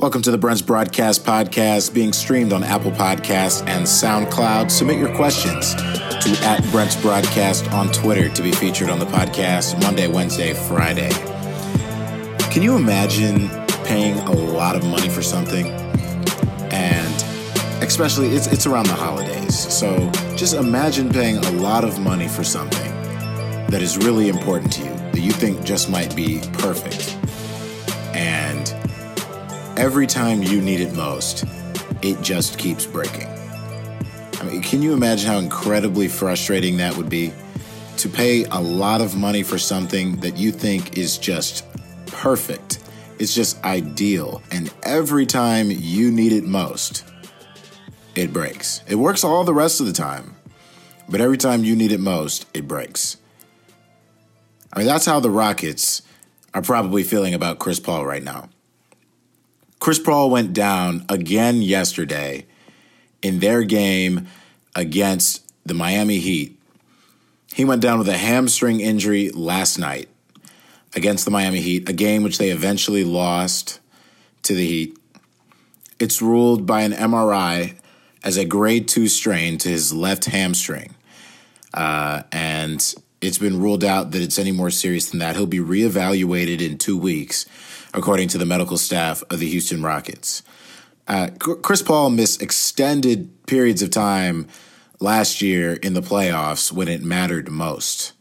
Welcome to the Brent's Broadcast Podcast, being streamed on Apple Podcasts and SoundCloud. Submit your questions to at Brent's Broadcast on Twitter to be featured on the podcast Monday, Wednesday, Friday. Can you imagine paying a lot of money for something? And especially, it's, it's around the holidays. So just imagine paying a lot of money for something that is really important to you, that you think just might be perfect. Every time you need it most, it just keeps breaking. I mean, can you imagine how incredibly frustrating that would be? To pay a lot of money for something that you think is just perfect, it's just ideal, and every time you need it most, it breaks. It works all the rest of the time, but every time you need it most, it breaks. I mean, that's how the Rockets are probably feeling about Chris Paul right now. Chris Paul went down again yesterday in their game against the Miami Heat. He went down with a hamstring injury last night against the Miami Heat, a game which they eventually lost to the Heat. It's ruled by an MRI as a grade two strain to his left hamstring. Uh, and it's been ruled out that it's any more serious than that. He'll be reevaluated in two weeks according to the medical staff of the Houston Rockets. Uh, Chris Paul missed extended periods of time last year in the playoffs when it mattered most.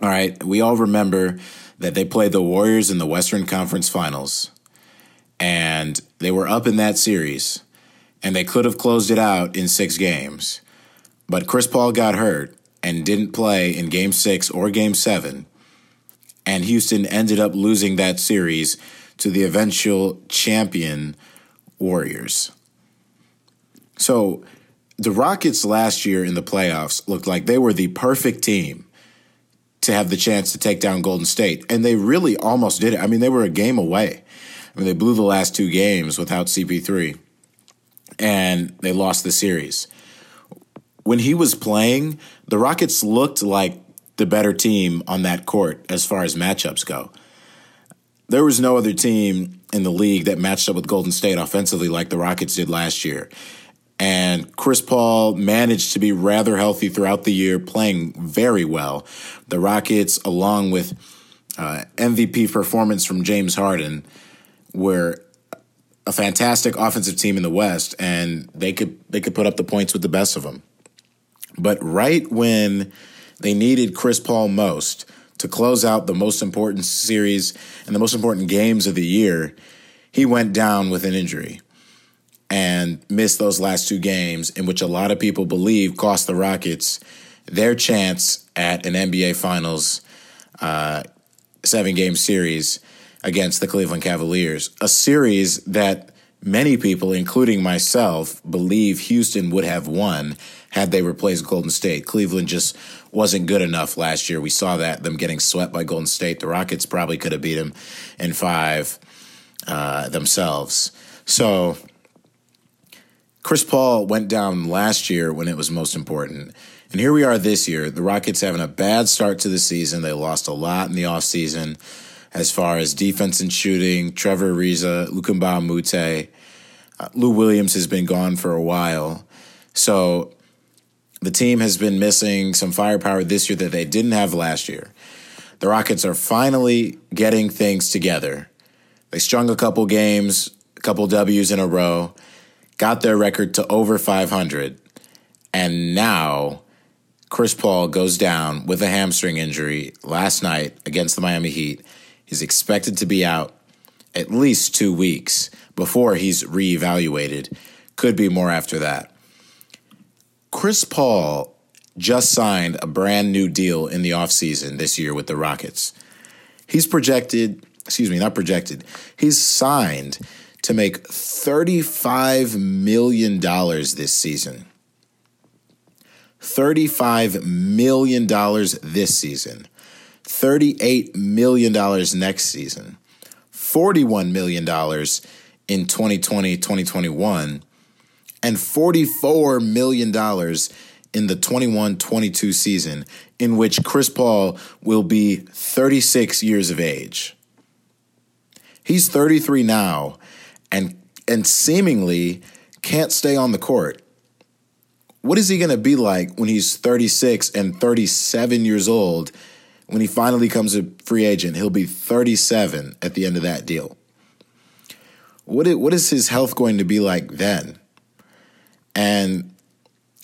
All right, we all remember that they played the Warriors in the Western Conference Finals, and they were up in that series, and they could have closed it out in six games. But Chris Paul got hurt and didn't play in game six or game seven and Houston ended up losing that series to the eventual champion Warriors. So the Rockets last year in the playoffs looked like they were the perfect team to have the chance to take down Golden State. And they really almost did it. I mean, they were a game away. I mean, they blew the last two games without CP3 and they lost the series. When he was playing, the Rockets looked like the better team on that court as far as matchups go. There was no other team in the league that matched up with Golden State offensively like the Rockets did last year. And Chris Paul managed to be rather healthy throughout the year, playing very well. The Rockets, along with uh, MVP performance from James Harden, were a fantastic offensive team in the West, and they could they could put up the points with the best of them. But right when they needed Chris Paul most to close out the most important series and the most important games of the year. He went down with an injury and missed those last two games, in which a lot of people believe cost the Rockets their chance at an NBA Finals uh, seven game series against the Cleveland Cavaliers. A series that many people, including myself, believe Houston would have won had they replaced Golden State. Cleveland just wasn't good enough last year. We saw that them getting swept by Golden State. The Rockets probably could have beat them in five uh, themselves. So Chris Paul went down last year when it was most important. And here we are this year. The Rockets having a bad start to the season. They lost a lot in the offseason as far as defense and shooting. Trevor Ariza, Luka Mbah a Moute. Uh, Lou Williams has been gone for a while. So the team has been missing some firepower this year that they didn't have last year. The Rockets are finally getting things together. They strung a couple games, a couple W's in a row, got their record to over 500, and now Chris Paul goes down with a hamstring injury last night against the Miami Heat. He's expected to be out at least two weeks before he's reevaluated. Could be more after that. Chris Paul just signed a brand new deal in the offseason this year with the Rockets. He's projected, excuse me, not projected, he's signed to make $35 million this season. $35 million this season. $38 million next season. $41 million in 2020 2021 and $44 million in the 21 22 season, in which Chris Paul will be 36 years of age. He's 33 now, and and seemingly can't stay on the court. What is he going to be like when he's 36 and 37 years old? When he finally becomes a free agent, he'll be 37 at the end of that deal. What is, what is his health going to be like then? And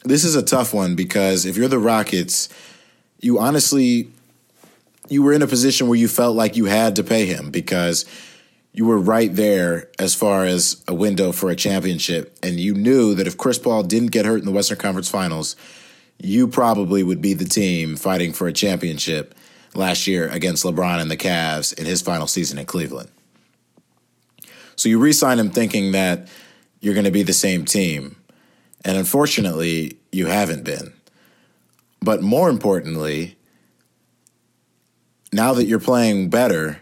this is a tough one because if you're the Rockets, you honestly you were in a position where you felt like you had to pay him because you were right there as far as a window for a championship. And you knew that if Chris Paul didn't get hurt in the Western Conference Finals, you probably would be the team fighting for a championship last year against LeBron and the Cavs in his final season in Cleveland. So you re sign him thinking that you're going to be the same team. And unfortunately, you haven't been. But more importantly, now that you're playing better,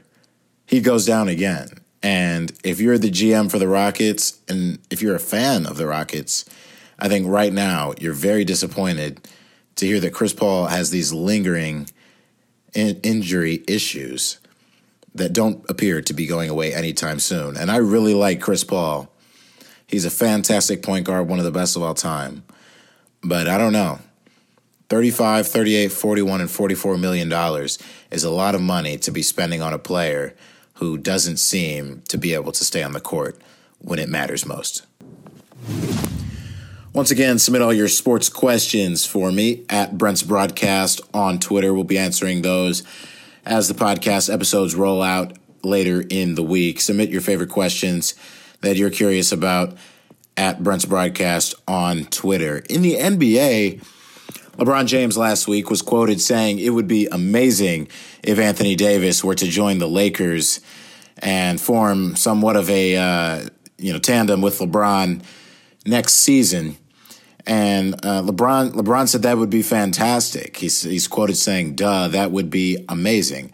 he goes down again. And if you're the GM for the Rockets and if you're a fan of the Rockets, I think right now you're very disappointed to hear that Chris Paul has these lingering in- injury issues that don't appear to be going away anytime soon. And I really like Chris Paul. He's a fantastic point guard, one of the best of all time. But I don't know. 35, 38, 41 and 44 million dollars is a lot of money to be spending on a player who doesn't seem to be able to stay on the court when it matters most. Once again, submit all your sports questions for me at Brent's Broadcast on Twitter. We'll be answering those as the podcast episodes roll out later in the week. Submit your favorite questions that you're curious about at Brent's Broadcast on Twitter. In the NBA, LeBron James last week was quoted saying it would be amazing if Anthony Davis were to join the Lakers and form somewhat of a uh, you know tandem with LeBron next season. And uh, LeBron LeBron said that would be fantastic. He's he's quoted saying, "Duh, that would be amazing."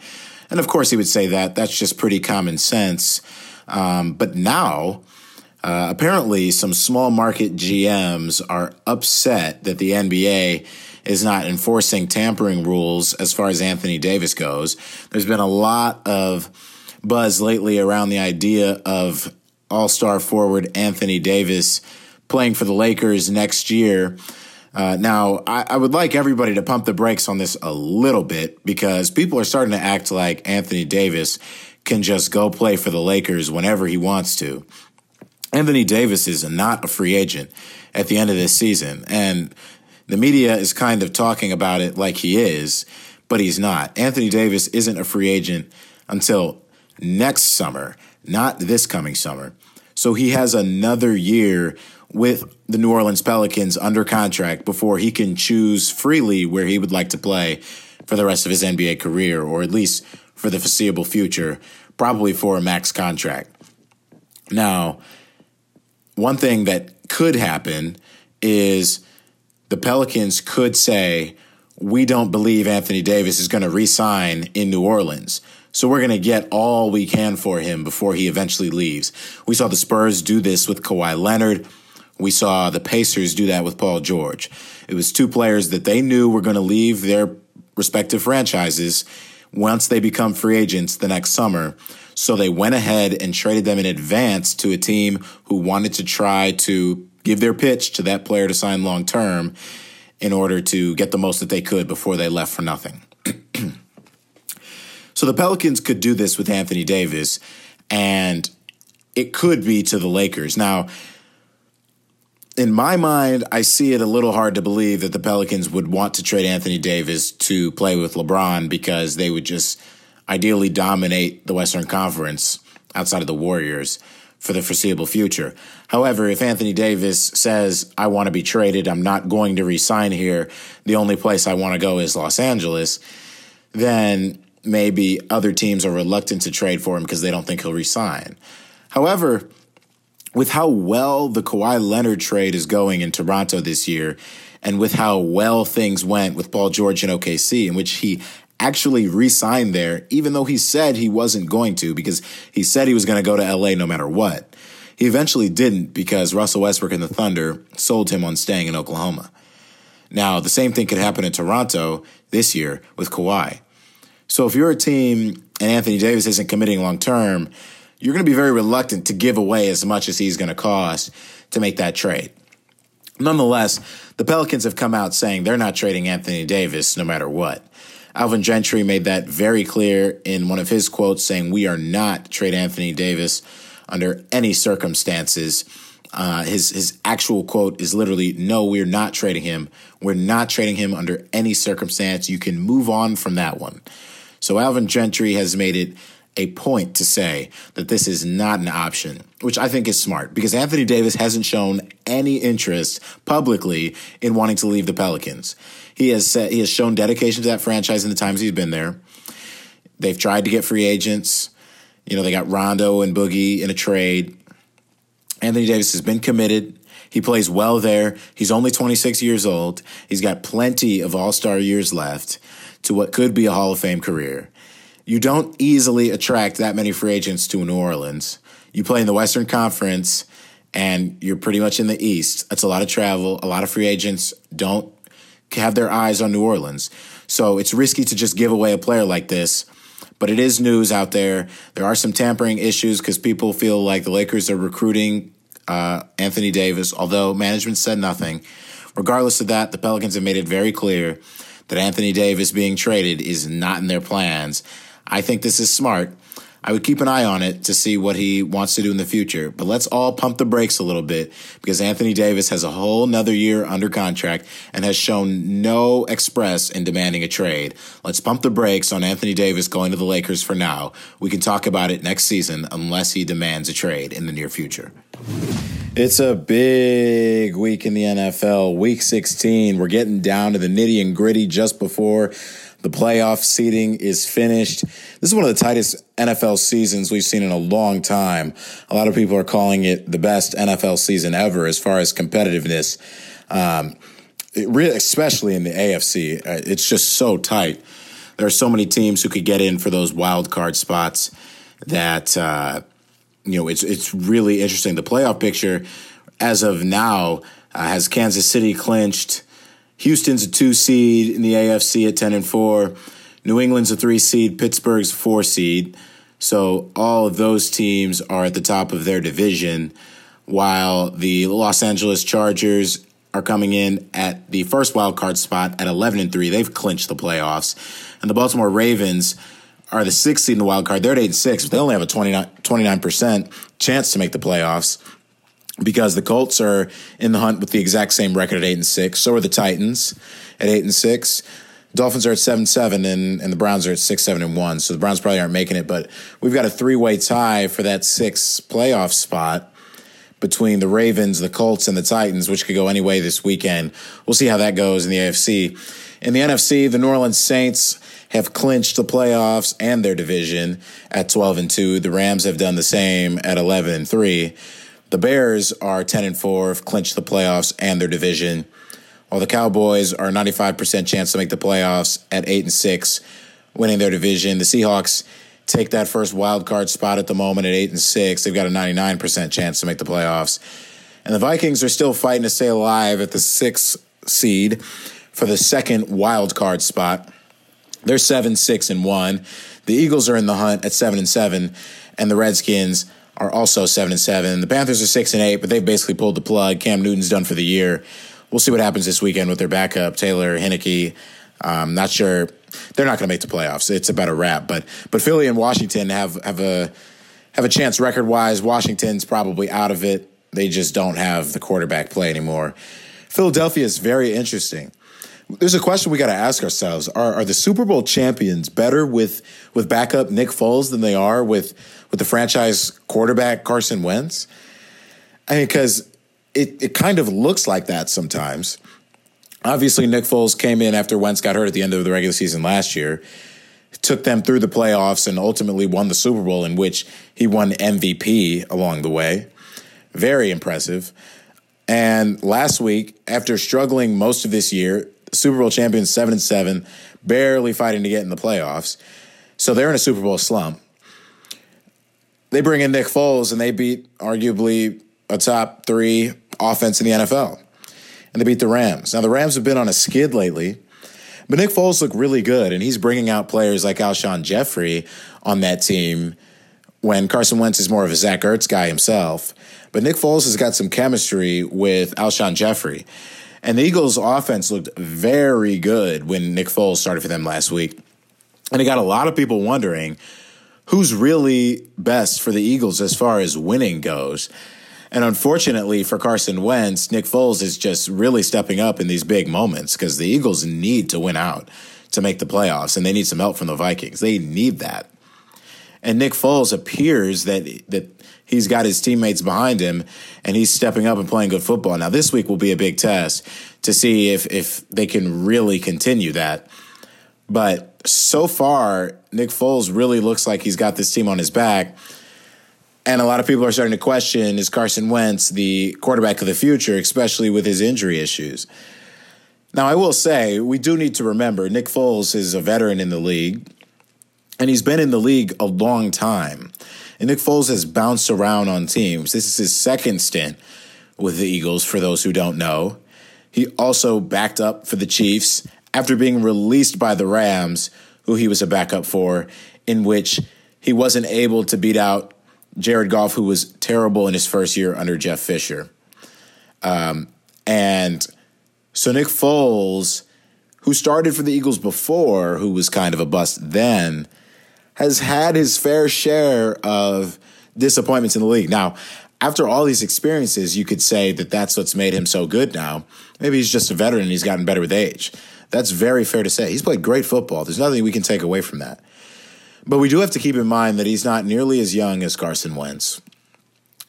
And of course, he would say that. That's just pretty common sense. Um, but now, uh, apparently, some small market GMs are upset that the NBA is not enforcing tampering rules as far as Anthony Davis goes. There's been a lot of buzz lately around the idea of all star forward Anthony Davis playing for the Lakers next year. Uh, now, I, I, would like everybody to pump the brakes on this a little bit because people are starting to act like Anthony Davis can just go play for the Lakers whenever he wants to. Anthony Davis is not a free agent at the end of this season. And the media is kind of talking about it like he is, but he's not. Anthony Davis isn't a free agent until next summer, not this coming summer. So he has another year with the New Orleans Pelicans under contract before he can choose freely where he would like to play for the rest of his NBA career, or at least for the foreseeable future, probably for a max contract. Now, one thing that could happen is the Pelicans could say, we don't believe Anthony Davis is going to resign in New Orleans. So we're going to get all we can for him before he eventually leaves. We saw the Spurs do this with Kawhi Leonard. We saw the Pacers do that with Paul George. It was two players that they knew were going to leave their respective franchises once they become free agents the next summer. So they went ahead and traded them in advance to a team who wanted to try to give their pitch to that player to sign long term in order to get the most that they could before they left for nothing. so the Pelicans could do this with Anthony Davis, and it could be to the Lakers. Now, in my mind, I see it a little hard to believe that the Pelicans would want to trade Anthony Davis to play with LeBron because they would just ideally dominate the Western Conference outside of the Warriors for the foreseeable future. However, if Anthony Davis says, I want to be traded, I'm not going to resign here, the only place I want to go is Los Angeles, then maybe other teams are reluctant to trade for him because they don't think he'll resign. However, with how well the Kawhi Leonard trade is going in Toronto this year, and with how well things went with Paul George in OKC, in which he actually re-signed there, even though he said he wasn't going to, because he said he was going to go to LA no matter what. He eventually didn't because Russell Westbrook and the Thunder sold him on staying in Oklahoma. Now, the same thing could happen in Toronto this year with Kawhi. So if you're a team and Anthony Davis isn't committing long term, you're going to be very reluctant to give away as much as he's going to cost to make that trade. Nonetheless, the Pelicans have come out saying they're not trading Anthony Davis no matter what. Alvin Gentry made that very clear in one of his quotes, saying, We are not trade Anthony Davis under any circumstances. Uh, his his actual quote is literally, "No, we're not trading him. We're not trading him under any circumstance. You can move on from that one." So Alvin Gentry has made it a point to say that this is not an option, which I think is smart because Anthony Davis hasn't shown any interest publicly in wanting to leave the Pelicans. He has said, he has shown dedication to that franchise in the times he's been there. They've tried to get free agents. You know, they got Rondo and Boogie in a trade. Anthony Davis has been committed. He plays well there. He's only 26 years old. He's got plenty of all star years left to what could be a Hall of Fame career. You don't easily attract that many free agents to New Orleans. You play in the Western Conference and you're pretty much in the East. That's a lot of travel. A lot of free agents don't have their eyes on New Orleans. So it's risky to just give away a player like this. But it is news out there. There are some tampering issues because people feel like the Lakers are recruiting uh, Anthony Davis, although management said nothing. Regardless of that, the Pelicans have made it very clear that Anthony Davis being traded is not in their plans. I think this is smart. I would keep an eye on it to see what he wants to do in the future. But let's all pump the brakes a little bit because Anthony Davis has a whole nother year under contract and has shown no express in demanding a trade. Let's pump the brakes on Anthony Davis going to the Lakers for now. We can talk about it next season unless he demands a trade in the near future. It's a big week in the NFL, week 16. We're getting down to the nitty and gritty just before the playoff seeding is finished. This is one of the tightest NFL seasons we've seen in a long time. A lot of people are calling it the best NFL season ever as far as competitiveness. Um, really, especially in the AFC, uh, it's just so tight. There are so many teams who could get in for those wild card spots that uh, you know it's it's really interesting. The playoff picture, as of now, uh, has Kansas City clinched. Houston's a two seed in the AFC at 10 and 4. New England's a three seed. Pittsburgh's a four seed. So all of those teams are at the top of their division, while the Los Angeles Chargers are coming in at the first wild card spot at 11 and 3. They've clinched the playoffs. And the Baltimore Ravens are the sixth seed in the wild card. They're at 8 and 6, but they only have a 29, 29% chance to make the playoffs because the Colts are in the hunt with the exact same record at eight and six. So are the Titans at eight and six. Dolphins are at seven seven, and and the Browns are at six seven and one. So the Browns probably aren't making it, but we've got a three way tie for that six playoff spot between the Ravens, the Colts, and the Titans, which could go any way this weekend. We'll see how that goes in the AFC. In the NFC, the New Orleans Saints have clinched the playoffs and their division at 12 and 2. The Rams have done the same at 11 and 3. The Bears are 10 and 4, have clinched the playoffs and their division, while the Cowboys are 95% chance to make the playoffs at 8 and 6, winning their division. The Seahawks take that first wild card spot at the moment at 8 and 6. They've got a 99% chance to make the playoffs. And the Vikings are still fighting to stay alive at the 6th seed for the second wild card spot. They're 7 6 and 1. The Eagles are in the hunt at 7 and 7 and the Redskins are also seven and seven. The Panthers are six and eight, but they've basically pulled the plug. Cam Newton's done for the year. We'll see what happens this weekend with their backup, Taylor Heinicke. Um, not sure they're not going to make the playoffs. It's about a wrap. But but Philly and Washington have have a have a chance record wise. Washington's probably out of it. They just don't have the quarterback play anymore. Philadelphia is very interesting. There's a question we got to ask ourselves: Are are the Super Bowl champions better with with backup Nick Foles than they are with with the franchise quarterback Carson Wentz? I mean, because it, it kind of looks like that sometimes. Obviously, Nick Foles came in after Wentz got hurt at the end of the regular season last year, took them through the playoffs, and ultimately won the Super Bowl, in which he won MVP along the way. Very impressive. And last week, after struggling most of this year, Super Bowl champions seven and seven, barely fighting to get in the playoffs. So they're in a Super Bowl slump they bring in Nick Foles and they beat arguably a top three offense in the NFL. And they beat the Rams. Now, the Rams have been on a skid lately, but Nick Foles looked really good, and he's bringing out players like Alshon Jeffery on that team when Carson Wentz is more of a Zach Ertz guy himself. But Nick Foles has got some chemistry with Alshon Jeffery. And the Eagles' offense looked very good when Nick Foles started for them last week. And it got a lot of people wondering who's really best for the Eagles as far as winning goes. And unfortunately for Carson Wentz, Nick Foles is just really stepping up in these big moments because the Eagles need to win out to make the playoffs, and they need some help from the Vikings. They need that. And Nick Foles appears that that he's got his teammates behind him, and he's stepping up and playing good football. Now, this week will be a big test to see if if they can really continue that. But so far, Nick Foles really looks like he's got this team on his back. And a lot of people are starting to question is Carson Wentz the quarterback of the future, especially with his injury issues? Now, I will say, we do need to remember Nick Foles is a veteran in the league, and he's been in the league a long time. And Nick Foles has bounced around on teams. This is his second stint with the Eagles, for those who don't know. He also backed up for the Chiefs after being released by the Rams, who he was a backup for, in which he wasn't able to beat out Jared Goff, who was terrible in his first year under Jeff Fisher. Um, and so Nick Foles, who started for the Eagles before, who was kind of a bust then, has had his fair share of disappointments in the league. Now, after all these experiences, you could say that that's what's made him so good now. Maybe he's just a veteran and he's gotten better with age. That's very fair to say. He's played great football. There's nothing we can take away from that. But we do have to keep in mind that he's not nearly as young as Carson Wentz.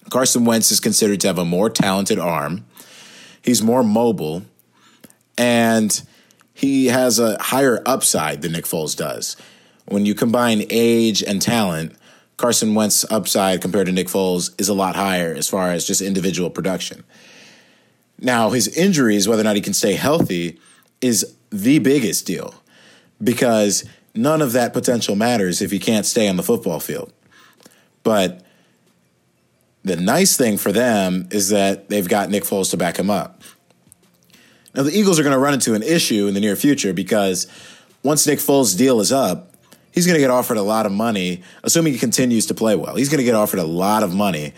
Carson Wentz is considered to have a more talented arm. He's more mobile, and he has a higher upside than Nick Foles does. When you combine age and talent, Carson Wentz's upside compared to Nick Foles is a lot higher as far as just individual production. Now, his injuries, whether or not he can stay healthy, is the biggest deal because none of that potential matters if he can't stay on the football field. But the nice thing for them is that they've got Nick Foles to back him up. Now, the Eagles are going to run into an issue in the near future because once Nick Foles' deal is up, he's going to get offered a lot of money, assuming he continues to play well. He's going to get offered a lot of money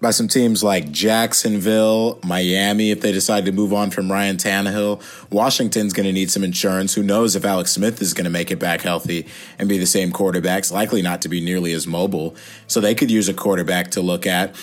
by some teams like Jacksonville, Miami, if they decide to move on from Ryan Tannehill. Washington's going to need some insurance. Who knows if Alex Smith is going to make it back healthy and be the same quarterbacks, likely not to be nearly as mobile. So they could use a quarterback to look at.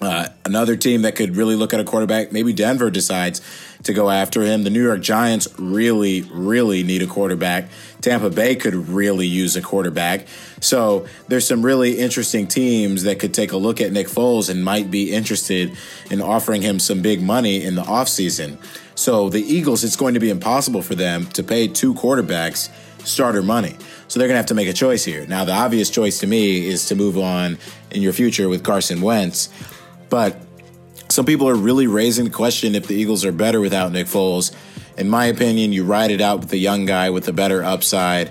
Uh, another team that could really look at a quarterback, maybe Denver decides to go after him. The New York Giants really, really need a quarterback. Tampa Bay could really use a quarterback. So there's some really interesting teams that could take a look at Nick Foles and might be interested in offering him some big money in the offseason. So the Eagles, it's going to be impossible for them to pay two quarterbacks starter money. So they're going to have to make a choice here. Now, the obvious choice to me is to move on in your future with Carson Wentz. But some people are really raising the question if the Eagles are better without Nick Foles. In my opinion, you ride it out with the young guy with the better upside.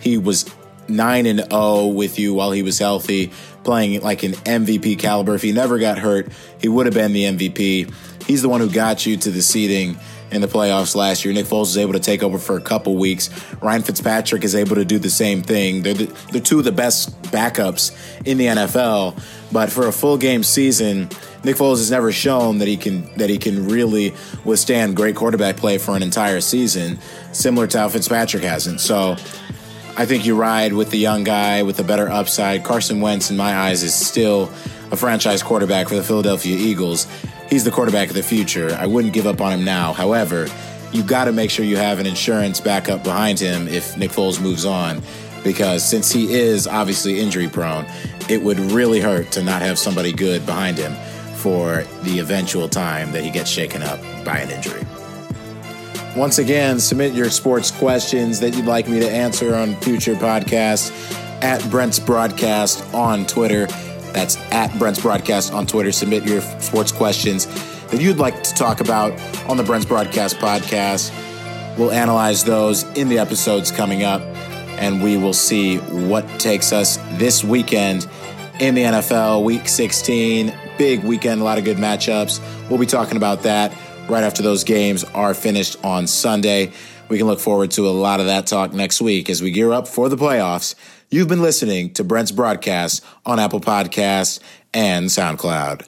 He was 9 and 0 with you while he was healthy, playing like an MVP caliber. If he never got hurt, he would have been the MVP. He's the one who got you to the seeding in the playoffs last year. Nick Foles was able to take over for a couple weeks. Ryan Fitzpatrick is able to do the same thing. They're, the, they're two of the best backups in the NFL. But for a full game season, Nick Foles has never shown that he can that he can really withstand great quarterback play for an entire season, similar to how Fitzpatrick hasn't. So I think you ride with the young guy with a better upside. Carson Wentz, in my eyes, is still a franchise quarterback for the Philadelphia Eagles. He's the quarterback of the future. I wouldn't give up on him now. However, you've got to make sure you have an insurance backup behind him if Nick Foles moves on, because since he is obviously injury prone, it would really hurt to not have somebody good behind him for the eventual time that he gets shaken up by an injury. Once again, submit your sports questions that you'd like me to answer on future podcasts at Brent's Broadcast on Twitter. That's at Brent's Broadcast on Twitter. Submit your sports questions that you'd like to talk about on the Brent's Broadcast podcast. We'll analyze those in the episodes coming up, and we will see what takes us this weekend in the NFL, Week 16. Big weekend, a lot of good matchups. We'll be talking about that right after those games are finished on Sunday. We can look forward to a lot of that talk next week as we gear up for the playoffs. You've been listening to Brent's broadcast on Apple Podcasts and SoundCloud.